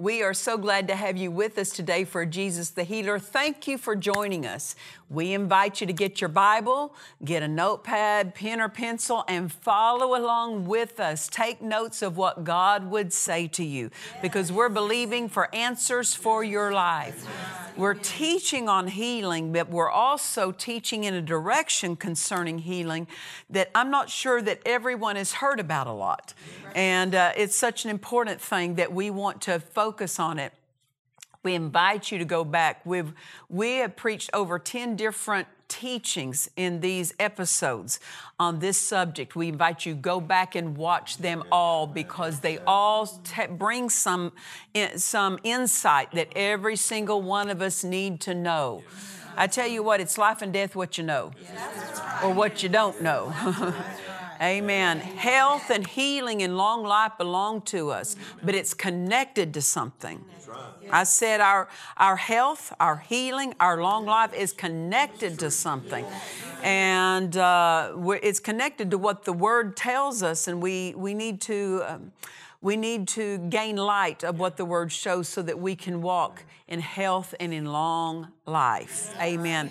We are so glad to have you with us today for Jesus the Healer. Thank you for joining us. We invite you to get your Bible, get a notepad, pen, or pencil, and follow along with us. Take notes of what God would say to you because we're believing for answers for your life. We're teaching on healing, but we're also teaching in a direction concerning healing that I'm not sure that everyone has heard about a lot. And uh, it's such an important thing that we want to focus on it. We invite you to go back. We've, we have preached over 10 different teachings in these episodes on this subject. We invite you go back and watch them all because they all bring some, in- some insight that every single one of us need to know. I tell you what, it's life and death what you know or what you don't know. Amen. Health and healing and long life belong to us, but it's connected to something. I said our, our health, our healing, our long life is connected to something. And uh, it's connected to what the Word tells us, and we, we need to. Um, we need to gain light of what the word shows so that we can walk in health and in long life. Amen.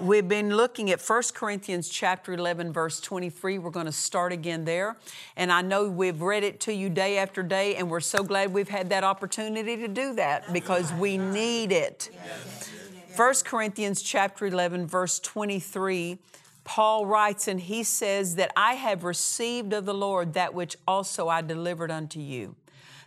We've been looking at 1 Corinthians chapter 11 verse 23. We're going to start again there. And I know we've read it to you day after day and we're so glad we've had that opportunity to do that because we need it. 1 Corinthians chapter 11 verse 23 Paul writes and he says that I have received of the Lord that which also I delivered unto you.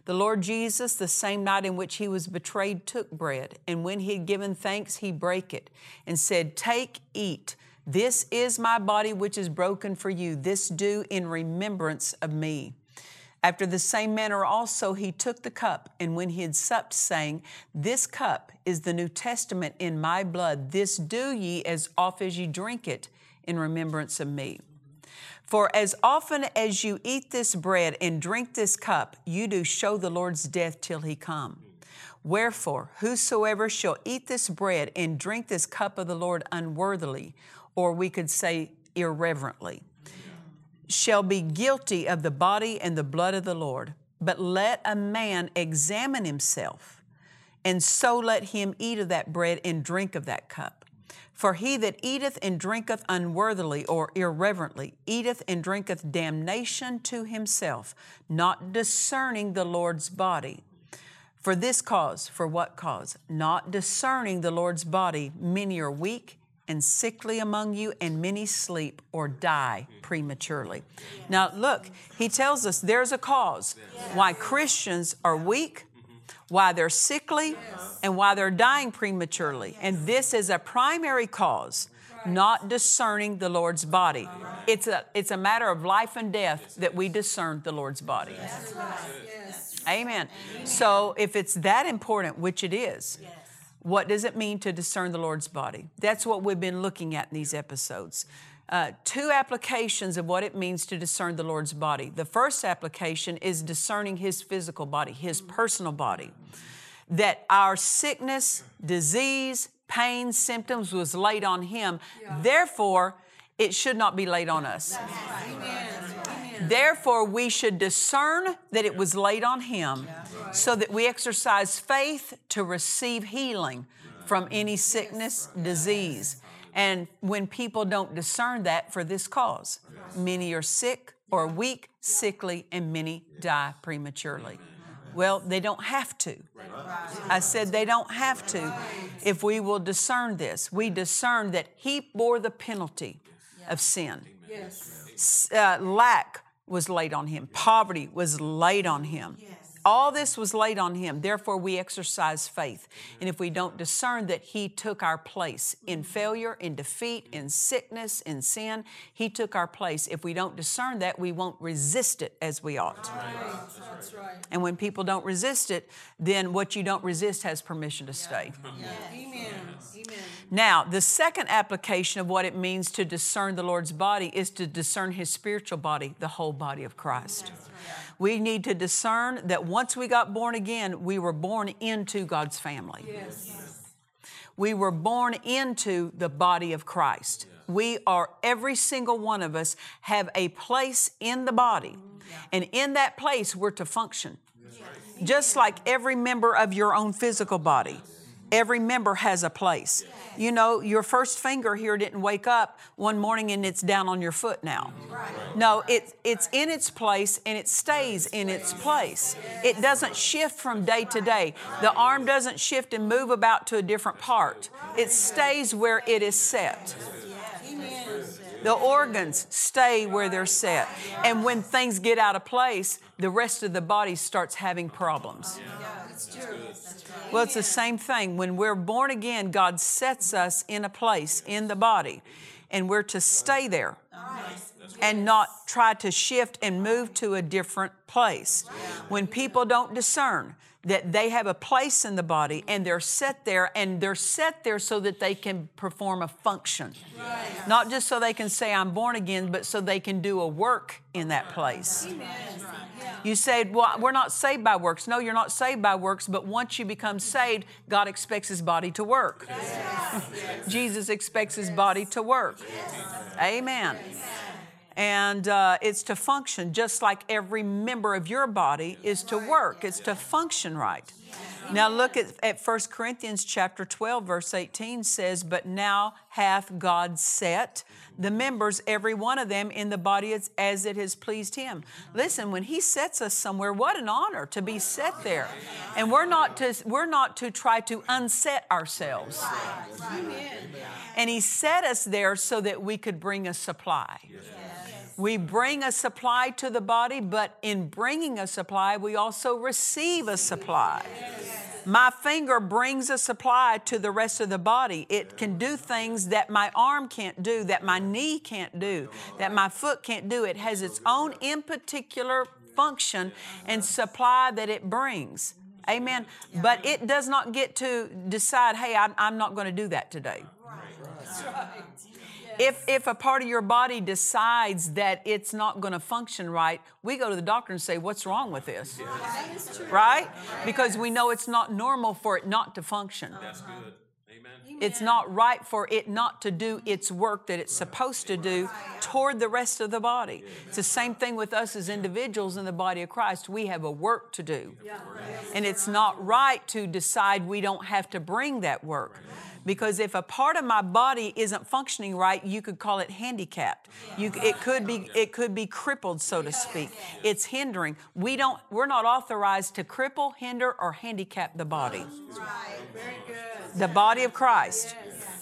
The Lord Jesus, the same night in which he was betrayed, took bread, and when he had given thanks, he brake it and said, Take, eat. This is my body which is broken for you. This do in remembrance of me. After the same manner also he took the cup, and when he had supped, saying, This cup is the New Testament in my blood. This do ye as oft as ye drink it in remembrance of me. For as often as you eat this bread and drink this cup, you do show the Lord's death till he come. Wherefore, whosoever shall eat this bread and drink this cup of the Lord unworthily, or we could say irreverently, shall be guilty of the body and the blood of the Lord. But let a man examine himself, and so let him eat of that bread and drink of that cup. For he that eateth and drinketh unworthily or irreverently eateth and drinketh damnation to himself, not discerning the Lord's body. For this cause, for what cause? Not discerning the Lord's body, many are weak and sickly among you, and many sleep or die prematurely. Now, look, he tells us there's a cause why Christians are weak, why they're sickly, and why they're dying prematurely. And this is a primary cause. Not discerning the Lord's body. It's a, it's a matter of life and death that we discern the Lord's body. Amen. So if it's that important, which it is, what does it mean to discern the Lord's body? That's what we've been looking at in these episodes. Uh, two applications of what it means to discern the Lord's body. The first application is discerning His physical body, His personal body. That our sickness, disease, pain, symptoms was laid on Him. Therefore, it should not be laid on us. Therefore, we should discern that it was laid on him so that we exercise faith to receive healing from any sickness, disease. And when people don't discern that for this cause, many are sick or weak, sickly, and many die prematurely. Well, they don't have to. I said they don't have to if we will discern this. We discern that He bore the penalty of sin. Yes. Uh, lack was laid on him, poverty was laid on him. All this was laid on him. Therefore, we exercise faith. And if we don't discern that he took our place in failure, in defeat, in sickness, in sin, he took our place. If we don't discern that, we won't resist it as we ought. That's right. And when people don't resist it, then what you don't resist has permission to stay. Amen. Amen. Now, the second application of what it means to discern the Lord's body is to discern his spiritual body, the whole body of Christ. We need to discern that once we got born again, we were born into God's family. Yes. We were born into the body of Christ. We are, every single one of us, have a place in the body. Mm-hmm. And in that place, we're to function. Just like every member of your own physical body, every member has a place. You know, your first finger here didn't wake up one morning and it's down on your foot now. No, it, it's in its place and it stays in its place. It doesn't shift from day to day. The arm doesn't shift and move about to a different part, it stays where it is set. The organs stay where they're set. And when things get out of place, the rest of the body starts having problems. Well, it's the same thing. When we're born again, God sets us in a place in the body, and we're to stay there and not try to shift and move to a different place. When people don't discern that they have a place in the body and they're set there, and they're set there so that they can perform a function. Not just so they can say, I'm born again, but so they can do a work in that place. You said, Well, we're not saved by works. No, you're not saved by works, but once you become saved, God expects His body to work. Jesus expects His body to work. Amen. And uh, it's to function just like every member of your body is to work, it's to function right. Now look at, at 1 Corinthians chapter 12, verse 18 says, But now hath God set the members, every one of them, in the body as, as it has pleased him. Listen, when he sets us somewhere, what an honor to be set there. And we're not to, we're not to try to unset ourselves. And he set us there so that we could bring a supply. We bring a supply to the body, but in bringing a supply, we also receive a supply. My finger brings a supply to the rest of the body. It can do things that my arm can't do, that my knee can't do, that my foot can't do. It has its own in particular function and supply that it brings. Amen. But it does not get to decide, hey, I'm, I'm not going to do that today. If, if a part of your body decides that it's not going to function right, we go to the doctor and say, What's wrong with this? Right? Because we know it's not normal for it not to function. That's good. Amen. It's not right for it not to do its work that it's supposed to do toward the rest of the body. It's the same thing with us as individuals in the body of Christ. We have a work to do. And it's not right to decide we don't have to bring that work. Because if a part of my body isn't functioning right, you could call it handicapped. You, it could be it could be crippled, so to speak. It's hindering. We don't. We're not authorized to cripple, hinder, or handicap the body the body of Christ.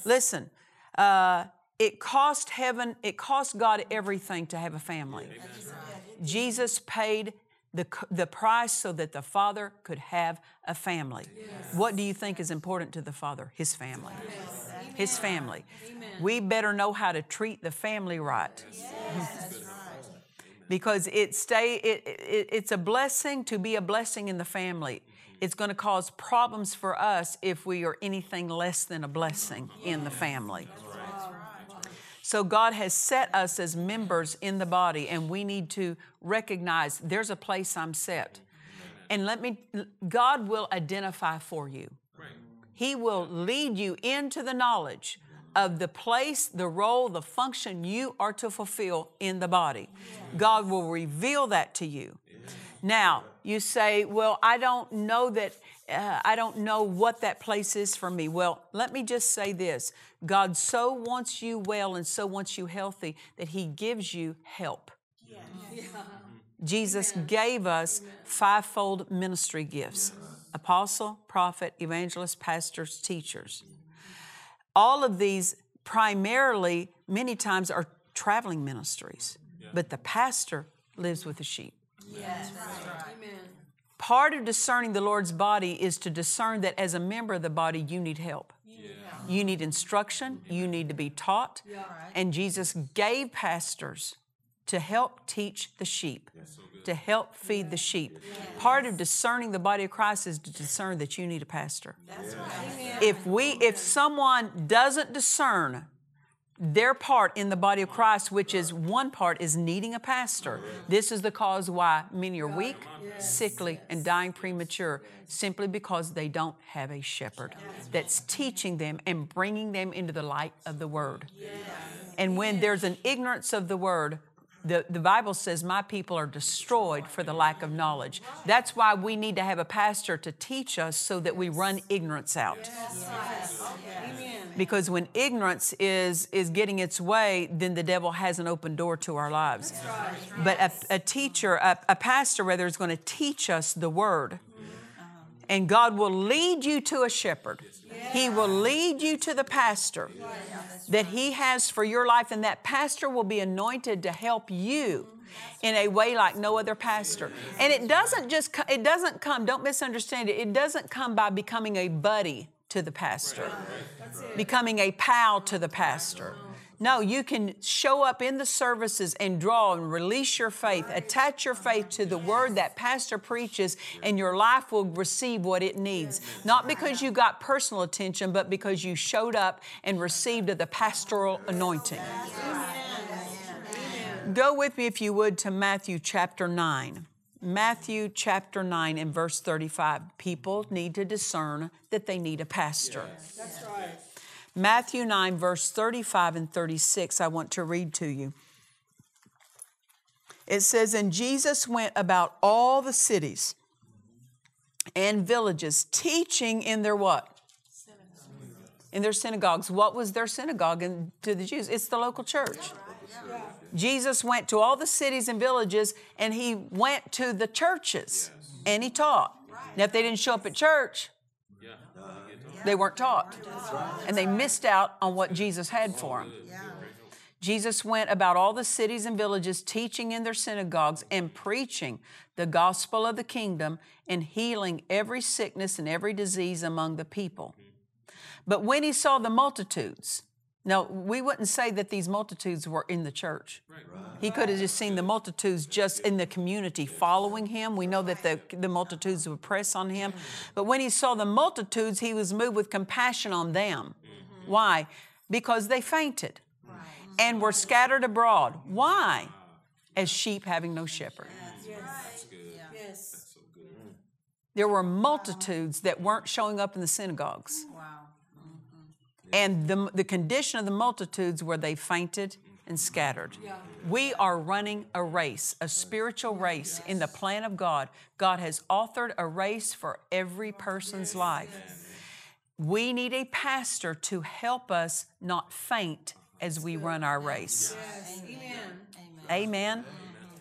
Listen, uh, it cost heaven, it cost God everything to have a family. Jesus paid the, the price so that the Father could have a family. What do you think is important to the Father? His family. His family. We better know how to treat the family right. Yes. because it stay it, it, it's a blessing to be a blessing in the family it's going to cause problems for us if we are anything less than a blessing in the family so god has set us as members in the body and we need to recognize there's a place i'm set and let me god will identify for you he will lead you into the knowledge of the place, the role, the function you are to fulfill in the body. God will reveal that to you. Now, you say, Well, I don't know that, uh, I don't know what that place is for me. Well, let me just say this God so wants you well and so wants you healthy that He gives you help. Jesus gave us fivefold ministry gifts apostle, prophet, evangelist, pastors, teachers. All of these primarily, many times, are traveling ministries, but the pastor lives with the sheep. Yes. Amen. Part of discerning the Lord's body is to discern that as a member of the body, you need help. You need instruction, you need to be taught. And Jesus gave pastors to help teach the sheep, to help feed the sheep. Part of discerning the body of Christ is to discern that you need a pastor. If we if someone doesn't discern their part in the body of Christ, which is one part is needing a pastor. This is the cause why many are weak, sickly, and dying premature, simply because they don't have a shepherd that's teaching them and bringing them into the light of the Word. And when there's an ignorance of the Word, the, the Bible says, My people are destroyed for the lack of knowledge. That's why we need to have a pastor to teach us so that we run ignorance out because when ignorance is is getting its way then the devil has an open door to our lives. But a, a teacher a, a pastor rather is going to teach us the word. And god will lead you to a shepherd. He will lead you to the pastor that he has for your life and that pastor will be anointed to help you in a way like no other pastor. And it doesn't just it doesn't come don't misunderstand it it doesn't come by becoming a buddy to the pastor. Becoming a pal to the pastor. No, you can show up in the services and draw and release your faith, attach your faith to the word that pastor preaches, and your life will receive what it needs. Not because you got personal attention, but because you showed up and received of the pastoral anointing. Go with me, if you would, to Matthew chapter 9. Matthew chapter 9 and verse 35. People need to discern that they need a pastor. That's right. Matthew 9, verse 35 and 36, I want to read to you. It says, And Jesus went about all the cities and villages, teaching in their what? In their synagogues. What was their synagogue in, to the Jews? It's the local church. Jesus went to all the cities and villages and he went to the churches and he taught. Now, if they didn't show up at church, they weren't taught. And they missed out on what Jesus had for them. Jesus went about all the cities and villages, teaching in their synagogues and preaching the gospel of the kingdom and healing every sickness and every disease among the people. But when he saw the multitudes, now we wouldn't say that these multitudes were in the church. He could have just seen the multitudes just in the community following him. We know that the, the multitudes would press on him. But when he saw the multitudes, he was moved with compassion on them. Why? Because they fainted and were scattered abroad. Why? As sheep having no shepherd. Yes. There were multitudes that weren't showing up in the synagogues. And the, the condition of the multitudes where they fainted and scattered. We are running a race, a spiritual race in the plan of God. God has authored a race for every person's life. We need a pastor to help us not faint as we run our race. Amen. Amen.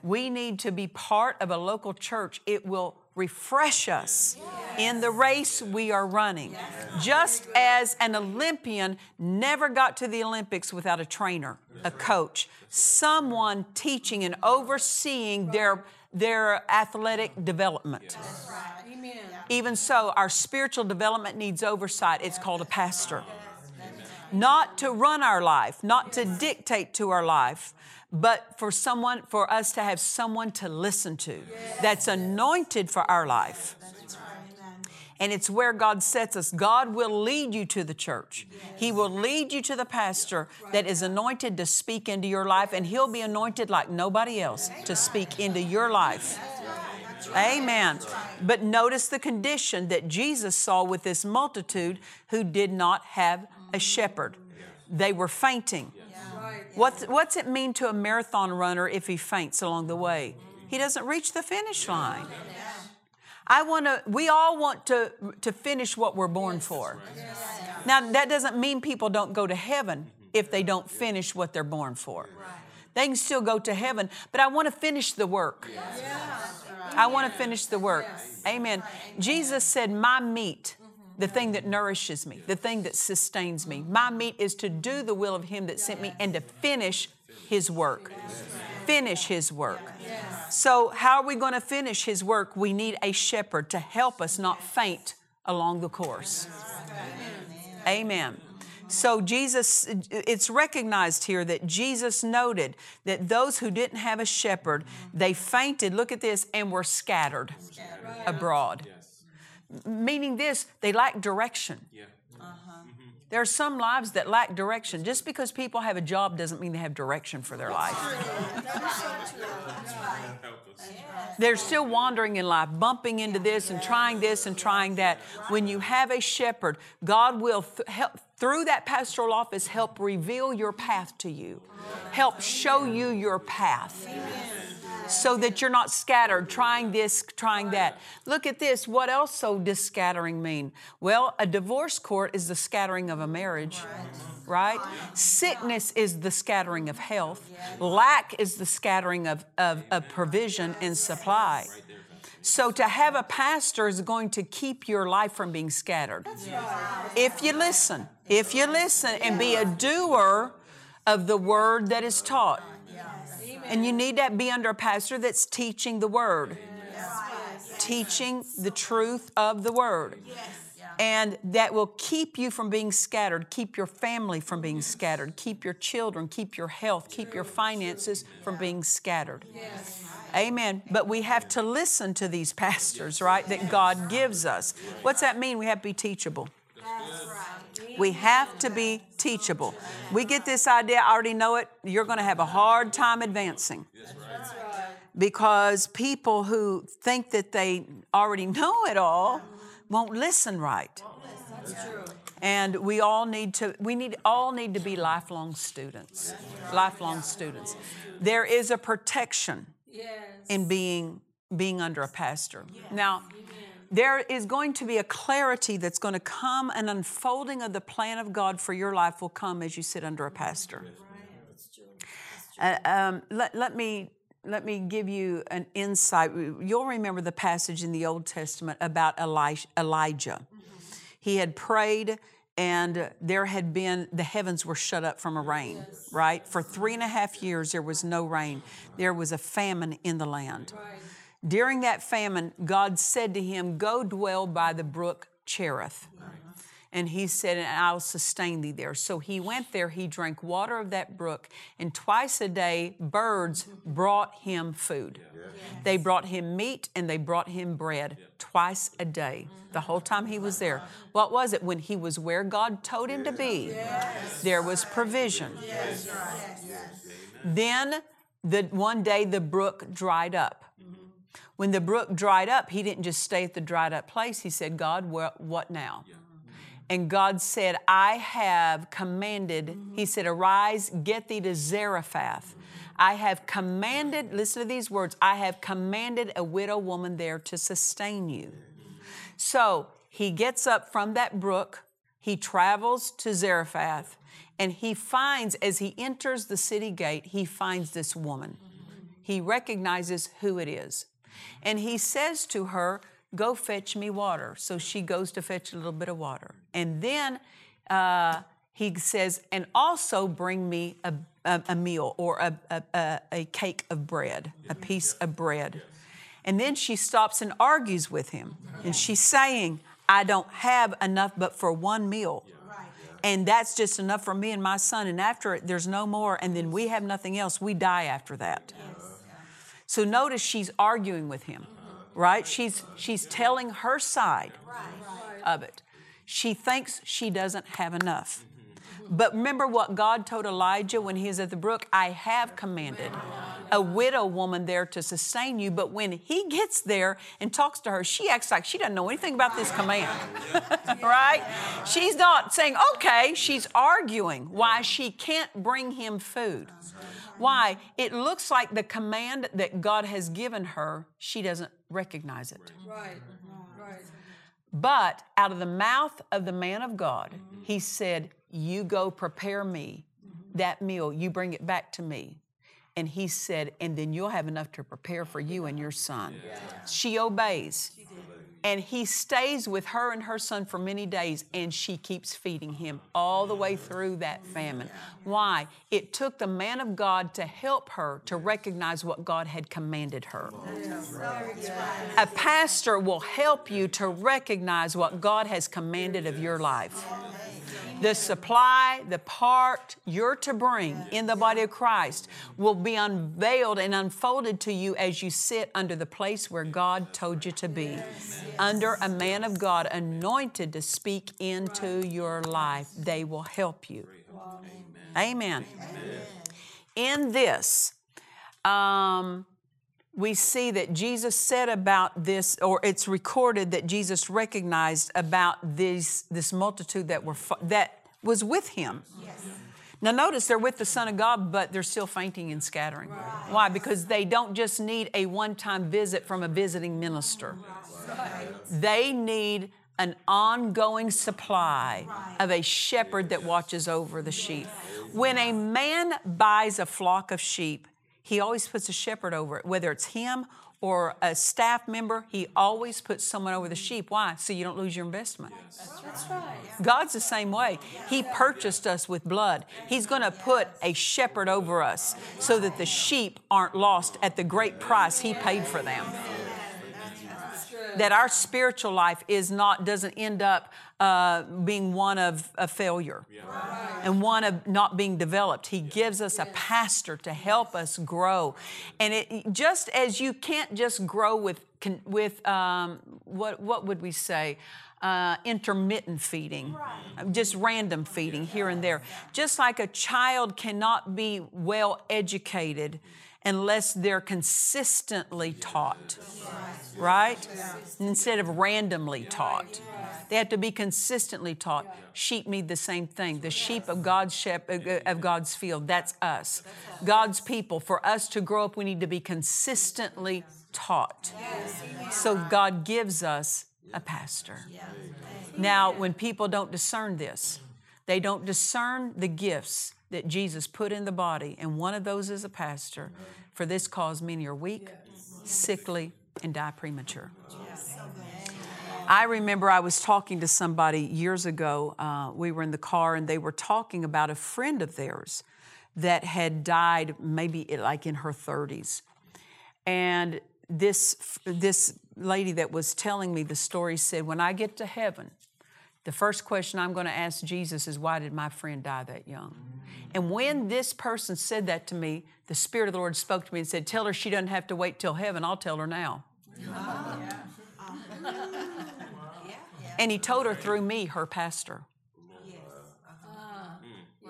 We need to be part of a local church. It will refresh us in the race we are running. Just as an Olympian never got to the Olympics without a trainer, a coach, someone teaching and overseeing their, their athletic development. Even so, our spiritual development needs oversight. It's called a pastor. Not to run our life, not to dictate to our life, but for someone, for us to have someone to listen to that's anointed for our life. And it's where God sets us. God will lead you to the church. He will lead you to the pastor that is anointed to speak into your life, and he'll be anointed like nobody else to speak into your life. Amen. But notice the condition that Jesus saw with this multitude who did not have a shepherd. They were fainting. What's, what's it mean to a marathon runner if he faints along the way? He doesn't reach the finish line. I want to, we all want to, to finish what we're born for. Now, that doesn't mean people don't go to heaven if they don't finish what they're born for. They can still go to heaven, but I want to finish the work. I want to finish the work. Amen. Jesus said, My meat, the thing that nourishes me, the thing that sustains me, my meat is to do the will of Him that sent me and to finish his work. Finish his work. So, how are we going to finish his work? We need a shepherd to help us not faint along the course. Amen. So, Jesus, it's recognized here that Jesus noted that those who didn't have a shepherd, they fainted, look at this, and were scattered abroad. Meaning this, they lack direction. Yeah. Mm-hmm. There are some lives that lack direction. Just because people have a job doesn't mean they have direction for their life. They're still wandering in life, bumping into this and trying this and trying that. When you have a shepherd, God will th- help through that pastoral office help reveal your path to you, help show you your path. So that you're not scattered, trying this, trying that. Look at this. What else so does scattering mean? Well, a divorce court is the scattering of a marriage, right? Sickness is the scattering of health. Lack is the scattering of, of, of provision and supply. So to have a pastor is going to keep your life from being scattered. If you listen, if you listen and be a doer of the word that is taught. And you need to be under a pastor that's teaching the word, teaching the truth of the word. And that will keep you from being scattered, keep your family from being scattered, keep your children, keep your health, keep your finances from being scattered. Amen. But we have to listen to these pastors, right, that God gives us. What's that mean? We have to be teachable. We have to be teachable. We get this idea, I already know it, you're going to have a hard time advancing. Because people who think that they already know it all won't listen right. That's true. And we all need to, we need all need to be lifelong students. Lifelong students. There is a protection in being being under a pastor. Now, there is going to be a clarity that's going to come, an unfolding of the plan of God for your life will come as you sit under a pastor. Uh, um, let, let me let me give you an insight. You'll remember the passage in the Old Testament about Elijah. He had prayed, and there had been the heavens were shut up from a rain. Right for three and a half years, there was no rain. There was a famine in the land. During that famine, God said to him, Go dwell by the brook Cherith. And he said, And I'll sustain thee there. So he went there, he drank water of that brook, and twice a day, birds brought him food. They brought him meat and they brought him bread twice a day, the whole time he was there. What was it? When he was where God told him to be, there was provision. Then the, one day the brook dried up. Mm-hmm. When the brook dried up, he didn't just stay at the dried up place. He said, God, what, what now? And God said, I have commanded, He said, Arise, get thee to Zarephath. I have commanded, listen to these words, I have commanded a widow woman there to sustain you. So he gets up from that brook, he travels to Zarephath, and he finds, as he enters the city gate, he finds this woman. He recognizes who it is. And he says to her, Go fetch me water. So she goes to fetch a little bit of water. And then uh, he says, And also bring me a, a, a meal or a, a, a cake of bread, a piece of bread. And then she stops and argues with him. And she's saying, I don't have enough but for one meal. And that's just enough for me and my son. And after it, there's no more. And then we have nothing else. We die after that. So notice she's arguing with him, right? She's, she's telling her side of it. She thinks she doesn't have enough. But remember what God told Elijah when he was at the brook I have commanded a widow woman there to sustain you. But when he gets there and talks to her, she acts like she doesn't know anything about this command. right? She's not saying, okay, she's arguing why she can't bring him food. Why? It looks like the command that God has given her, she doesn't recognize it. Right. Right. But out of the mouth of the man of God, he said, You go prepare me that meal, you bring it back to me. And he said, And then you'll have enough to prepare for you and your son. She obeys. And he stays with her and her son for many days, and she keeps feeding him all the way through that famine. Why? It took the man of God to help her to recognize what God had commanded her. A pastor will help you to recognize what God has commanded of your life. The supply, the part you're to bring in the body of Christ will be unveiled and unfolded to you as you sit under the place where God told you to be, under a man of God anointed to speak into your life. They will help you. Amen. In this, um, we see that Jesus said about this, or it's recorded that Jesus recognized about this, this multitude that were that was with him. Yes. Now notice they're with the Son of God, but they're still fainting and scattering. Right. Why? Because they don't just need a one-time visit from a visiting minister. Right. They need an ongoing supply of a shepherd that watches over the sheep. When a man buys a flock of sheep, he always puts a shepherd over it, whether it's him or a staff member, he always puts someone over the sheep. Why? So you don't lose your investment. That's right. God's the same way. He purchased us with blood. He's going to put a shepherd over us so that the sheep aren't lost at the great price He paid for them that our spiritual life is not doesn't end up uh, being one of a failure yeah. and one of not being developed. He gives us a pastor to help us grow, and it just as you can't just grow with with um, what what would we say. Uh, intermittent feeding, right. just random feeding here and there. Just like a child cannot be well educated unless they're consistently taught, right? Instead of randomly taught. They have to be consistently taught. Sheep need the same thing. The sheep of God's shep- of God's field, that's us. God's people. For us to grow up, we need to be consistently taught. So God gives us a pastor. Now, when people don't discern this, they don't discern the gifts that Jesus put in the body, and one of those is a pastor. For this cause, many are weak, sickly, and die premature. I remember I was talking to somebody years ago. Uh, we were in the car and they were talking about a friend of theirs that had died maybe like in her 30s. And this, this lady that was telling me the story said, When I get to heaven, the first question I'm going to ask Jesus is, Why did my friend die that young? And when this person said that to me, the Spirit of the Lord spoke to me and said, Tell her she doesn't have to wait till heaven. I'll tell her now. And he told her through me, her pastor. Uh-huh. Mm.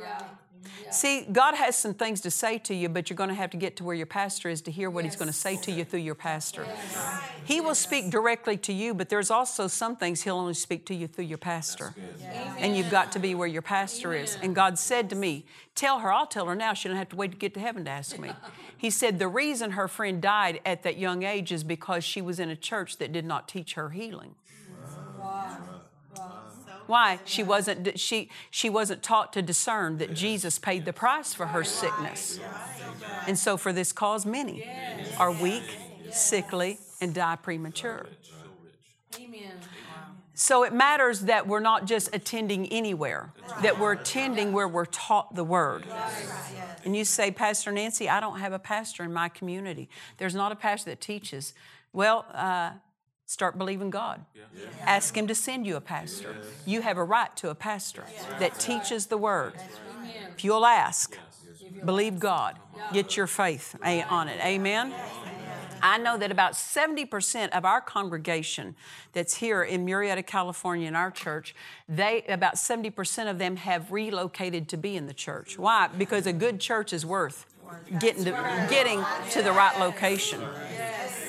See, God has some things to say to you, but you're going to have to get to where your pastor is to hear what yes. He's going to say to you through your pastor. Yes. He will speak directly to you, but there's also some things He'll only speak to you through your pastor. And you've got to be where your pastor Amen. is. And God said to me, Tell her, I'll tell her now. She don't have to wait to get to heaven to ask me. He said, The reason her friend died at that young age is because she was in a church that did not teach her healing. Why? She wasn't, she, she wasn't taught to discern that Jesus paid the price for her sickness. And so, for this cause, many are weak, sickly, and die premature. Amen. So it matters that we're not just attending anywhere, that we're attending where we're taught the word. And you say, Pastor Nancy, I don't have a pastor in my community. There's not a pastor that teaches. Well, uh, Start believing God. Yeah. Yeah. Ask Him to send you a pastor. Yes. You have a right to a pastor that teaches the Word. If you'll ask, believe God, get your faith on it. Amen. I know that about 70% of our congregation that's here in Murrieta, California, in our church, they about 70% of them have relocated to be in the church. Why? Because a good church is worth getting to, getting to the right location.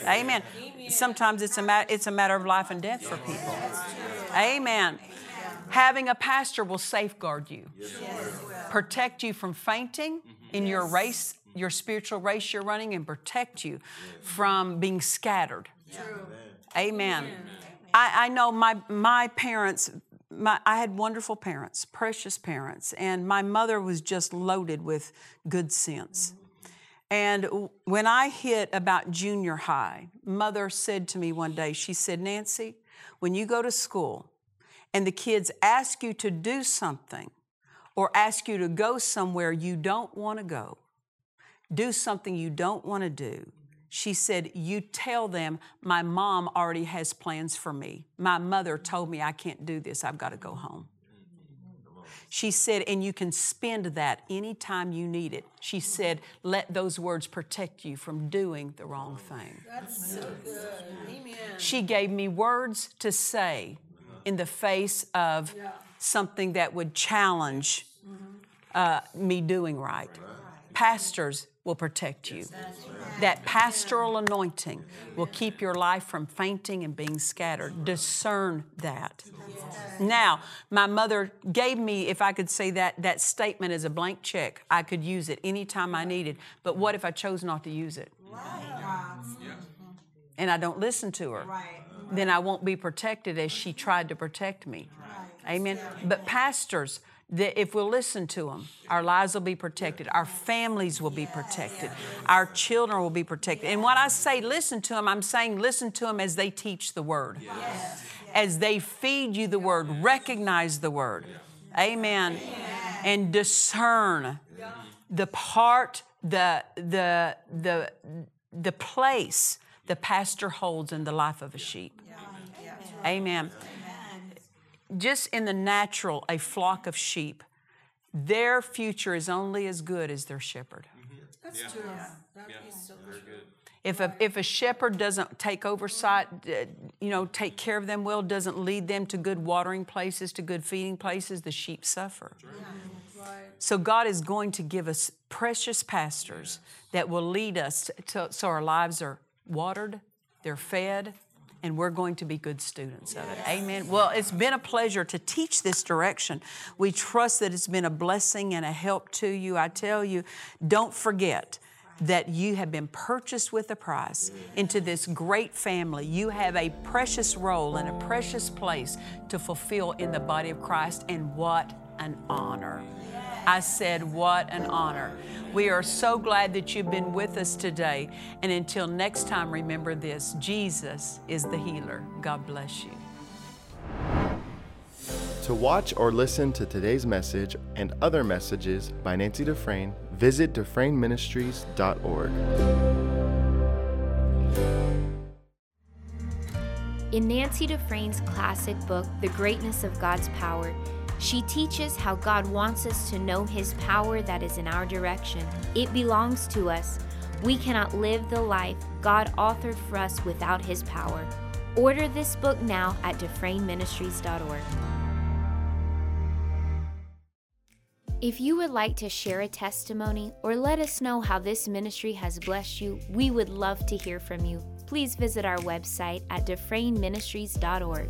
Amen. Sometimes it's a, it's a matter of life and death for people. Amen. Having a pastor will safeguard you, protect you from fainting in your race, your spiritual race you're running, and protect you from being scattered. Amen. I, I know my, my parents, my, I had wonderful parents, precious parents, and my mother was just loaded with good sense. And when I hit about junior high, mother said to me one day, she said, Nancy, when you go to school and the kids ask you to do something or ask you to go somewhere you don't want to go, do something you don't want to do, she said, You tell them my mom already has plans for me. My mother told me I can't do this, I've got to go home. She said, and you can spend that anytime you need it. She said, let those words protect you from doing the wrong thing. That's so good. Amen. She gave me words to say in the face of something that would challenge uh, me doing right. Pastors will protect you. That pastoral anointing will keep your life from fainting and being scattered. Discern that. Now, my mother gave me, if I could say that, that statement as a blank check. I could use it anytime I needed. But what if I chose not to use it? And I don't listen to her. Then I won't be protected as she tried to protect me. Amen. But pastors, that if we'll listen to them, our lives will be protected, our families will be protected, our children will be protected. And when I say listen to them, I'm saying listen to them as they teach the word, as they feed you the word, recognize the word. Amen. And discern the part, the, the, the, the place the pastor holds in the life of a sheep. Amen just in the natural, a flock of sheep, their future is only as good as their shepherd. That's true. yeah That is so true. If a, if a shepherd doesn't take oversight, uh, you know, take care of them well, doesn't lead them to good watering places, to good feeding places, the sheep suffer. Right. So God is going to give us precious pastors that will lead us to, so our lives are watered, they're fed, and we're going to be good students of it. Amen. Well, it's been a pleasure to teach this direction. We trust that it's been a blessing and a help to you. I tell you, don't forget that you have been purchased with a price into this great family. You have a precious role and a precious place to fulfill in the body of Christ, and what an honor. I said, What an honor. We are so glad that you've been with us today. And until next time, remember this Jesus is the healer. God bless you. To watch or listen to today's message and other messages by Nancy Dufresne, visit DufresneMinistries.org. In Nancy Dufresne's classic book, The Greatness of God's Power, she teaches how God wants us to know His power that is in our direction. It belongs to us. We cannot live the life God authored for us without His power. Order this book now at DufresneMinistries.org. If you would like to share a testimony or let us know how this ministry has blessed you, we would love to hear from you. Please visit our website at DufresneMinistries.org.